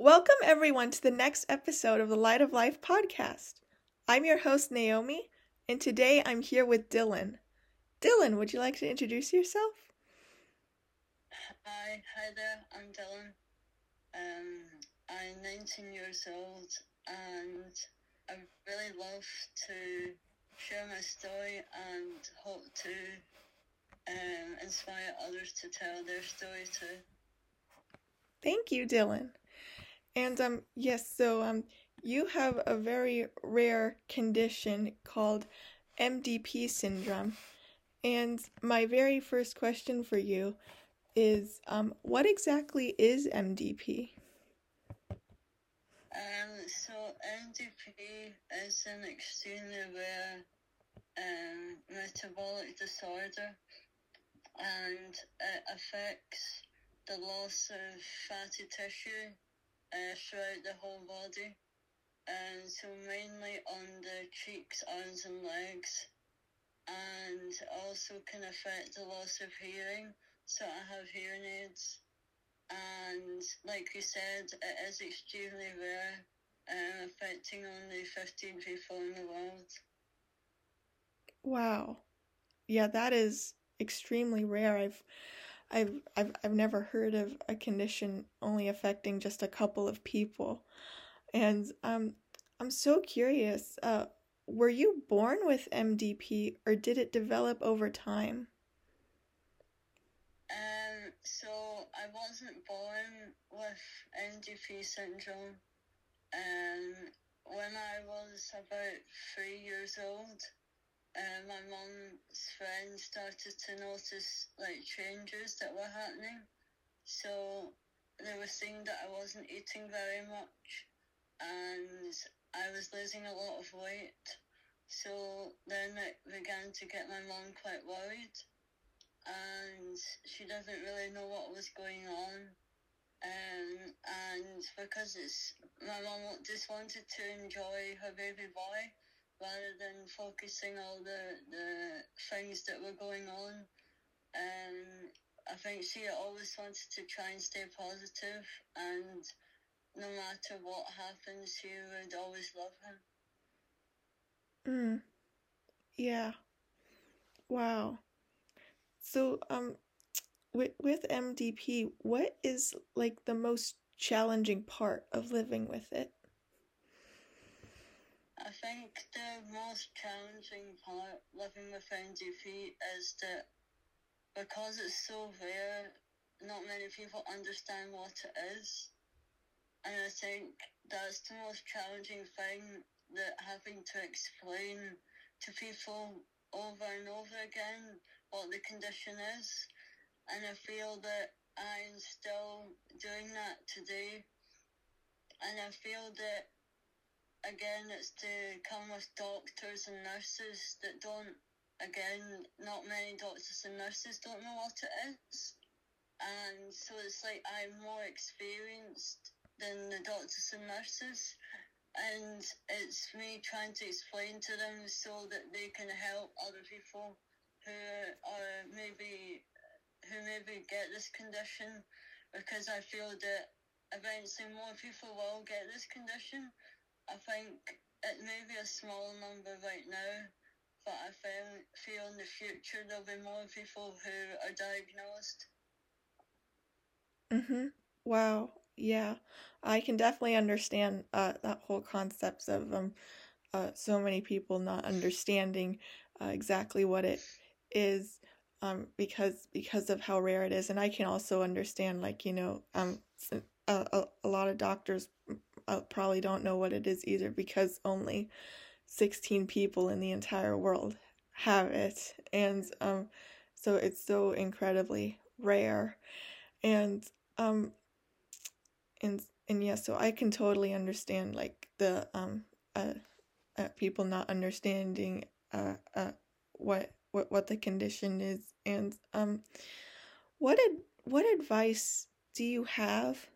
Welcome, everyone, to the next episode of the Light of Life podcast. I'm your host, Naomi, and today I'm here with Dylan. Dylan, would you like to introduce yourself? Hi, hi there, I'm Dylan. Um, I'm 19 years old and I really love to share my story and hope to um, inspire others to tell their story too. Thank you, Dylan. And um yes, so um you have a very rare condition called MDP syndrome. And my very first question for you is um what exactly is MDP? Um, so MDP is an extremely rare um, metabolic disorder and it affects the loss of fatty tissue uh, throughout the whole body. And so mainly on the cheeks, arms and legs. And also can affect the loss of hearing. So I have hearing aids. And like you said, it is extremely rare, uh, affecting only 15 people in the world. Wow. Yeah, that is extremely rare. I've I've I've I've never heard of a condition only affecting just a couple of people. And um I'm so curious, uh were you born with MDP or did it develop over time? Um so I wasn't born with MDP syndrome. Um when I was about three years old, uh, my mom's friends started to notice like changes that were happening. So they were seeing that I wasn't eating very much and I was losing a lot of weight. So then it began to get my mom quite worried and she doesn't really know what was going on. Um, and because it's my mom just wanted to enjoy her baby boy, rather than focusing all the, the things that were going on. Um, I think she always wanted to try and stay positive and no matter what happens, she would always love Mm. him. Yeah. Wow. So um with with MDP, what is like the most challenging part of living with it? I think the most challenging part living with MDP is that because it's so rare, not many people understand what it is. And I think that's the most challenging thing that having to explain to people over and over again what the condition is. And I feel that I'm still doing that today. And I feel that again, it's to come with doctors and nurses that don't, again, not many doctors and nurses don't know what it is. And so it's like I'm more experienced than the doctors and nurses. And it's me trying to explain to them so that they can help other people who are maybe who maybe get this condition because I feel that eventually more people will get this condition I think it may be a small number right now, but I feel, feel in the future there'll be more people who are diagnosed. Mhm. Wow. Yeah. I can definitely understand uh that whole concept of um uh so many people not understanding uh, exactly what it is um because because of how rare it is and I can also understand like you know um a, a, a lot of doctors uh, probably don't know what it is either because only 16 people in the entire world have it. And um so it's so incredibly rare. And um and and yeah so i can totally understand like the um uh, uh people not understanding uh uh what what what the condition is. And um what ad- what advice do you have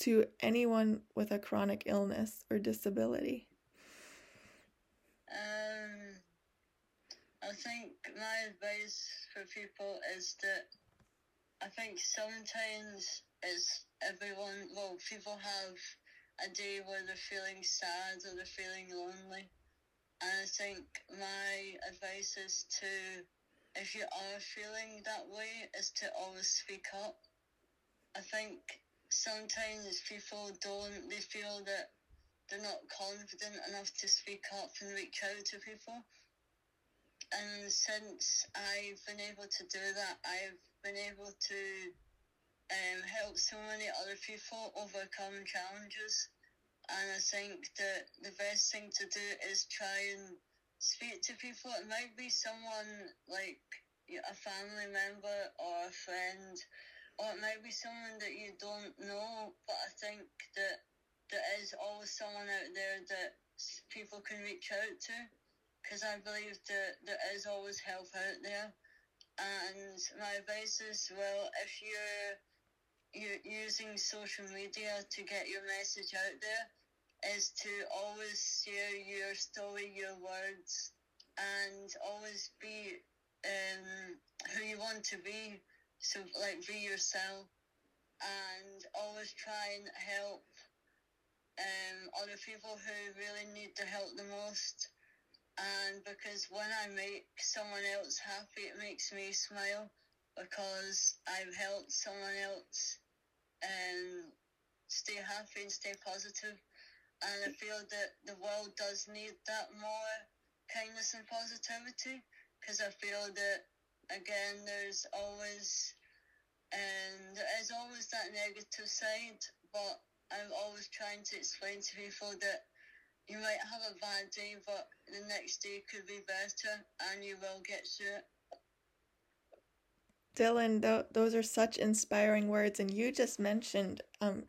to anyone with a chronic illness or disability? Um, I think my advice for people is that I think sometimes it's everyone, well, people have a day where they're feeling sad or they're feeling lonely. And I think my advice is to, if you are feeling that way, is to always speak up. I think sometimes people don't, they feel that they're not confident enough to speak up and reach out to people. And since I've been able to do that, I've been able to um, help so many other people overcome challenges and I think that the best thing to do is try and speak to people. It might be someone like a family member or a friend, or it might be someone that you don't know. But I think that there is always someone out there that people can reach out to, because I believe that there is always help out there. And my advice is, well, if you're you're using social media to get your message out there is to always share your story, your words, and always be um, who you want to be. So, like, be yourself, and always try and help um, other people who really need the help the most. And because when I make someone else happy, it makes me smile because I've helped someone else um, stay happy and stay positive and I feel that the world does need that more kindness and positivity because I feel that again there's always and there is always that negative side but I'm always trying to explain to people that you might have a bad day but the next day could be better and you will get through it. Dylan, th- those are such inspiring words, and you just mentioned um,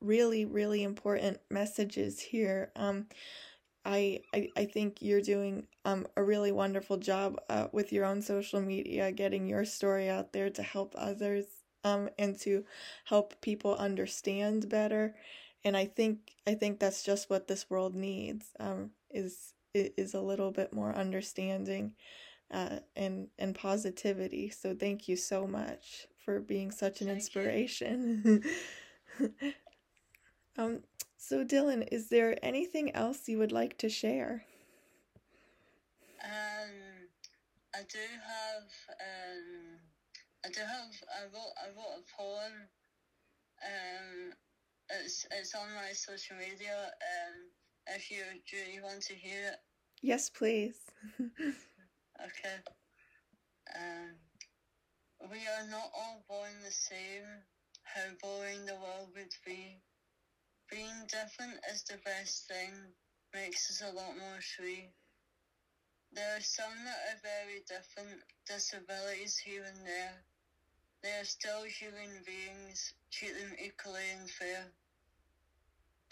really, really important messages here. Um, I, I, I think you're doing um, a really wonderful job uh, with your own social media, getting your story out there to help others um, and to help people understand better. And I think I think that's just what this world needs um, is is a little bit more understanding uh, and and positivity. So thank you so much for being such an thank inspiration. Um, so, Dylan, is there anything else you would like to share? Um, I do have. Um, I do have. I wrote. I wrote a poem. Um, it's it's on my social media. Um, if you do, you want to hear it. Yes, please. okay. Um, we are not all born the same. How boring the world would be being different is the best thing, makes us a lot more free. There are some that are very different, disabilities here and there. They are still human beings, treat them equally and fair.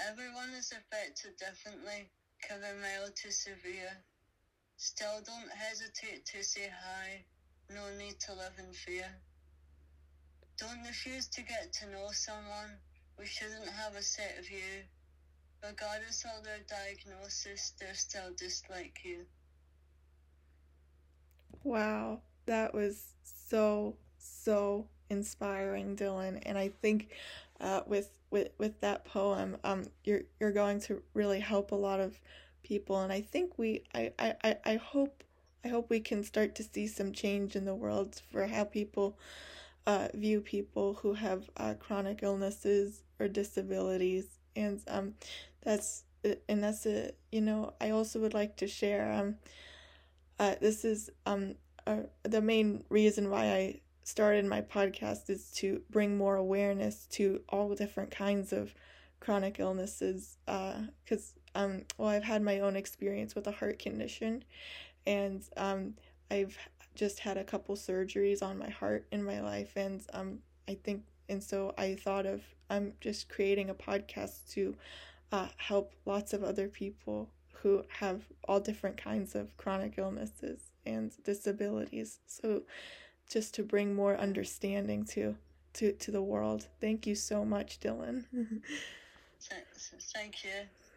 Everyone is affected differently, be mild to severe. Still don't hesitate to say hi, no need to live in fear. Don't refuse to get to know someone, we shouldn't have a set view. Regardless of their diagnosis, they're still just like you. Wow, that was so so inspiring, Dylan. And I think uh, with with with that poem, um, you're you're going to really help a lot of people. And I think we, I I I hope I hope we can start to see some change in the world for how people uh, view people who have uh, chronic illnesses or disabilities. And um that's and that's a you know i also would like to share um uh this is um uh, the main reason why i started my podcast is to bring more awareness to all different kinds of chronic illnesses uh because um well i've had my own experience with a heart condition. And um i've just had a couple surgeries on my heart in my life and um i think and so I thought of I'm just creating a podcast to uh, help lots of other people who have all different kinds of chronic illnesses and disabilities. So just to bring more understanding to to, to the world. Thank you so much, Dylan. Thank you.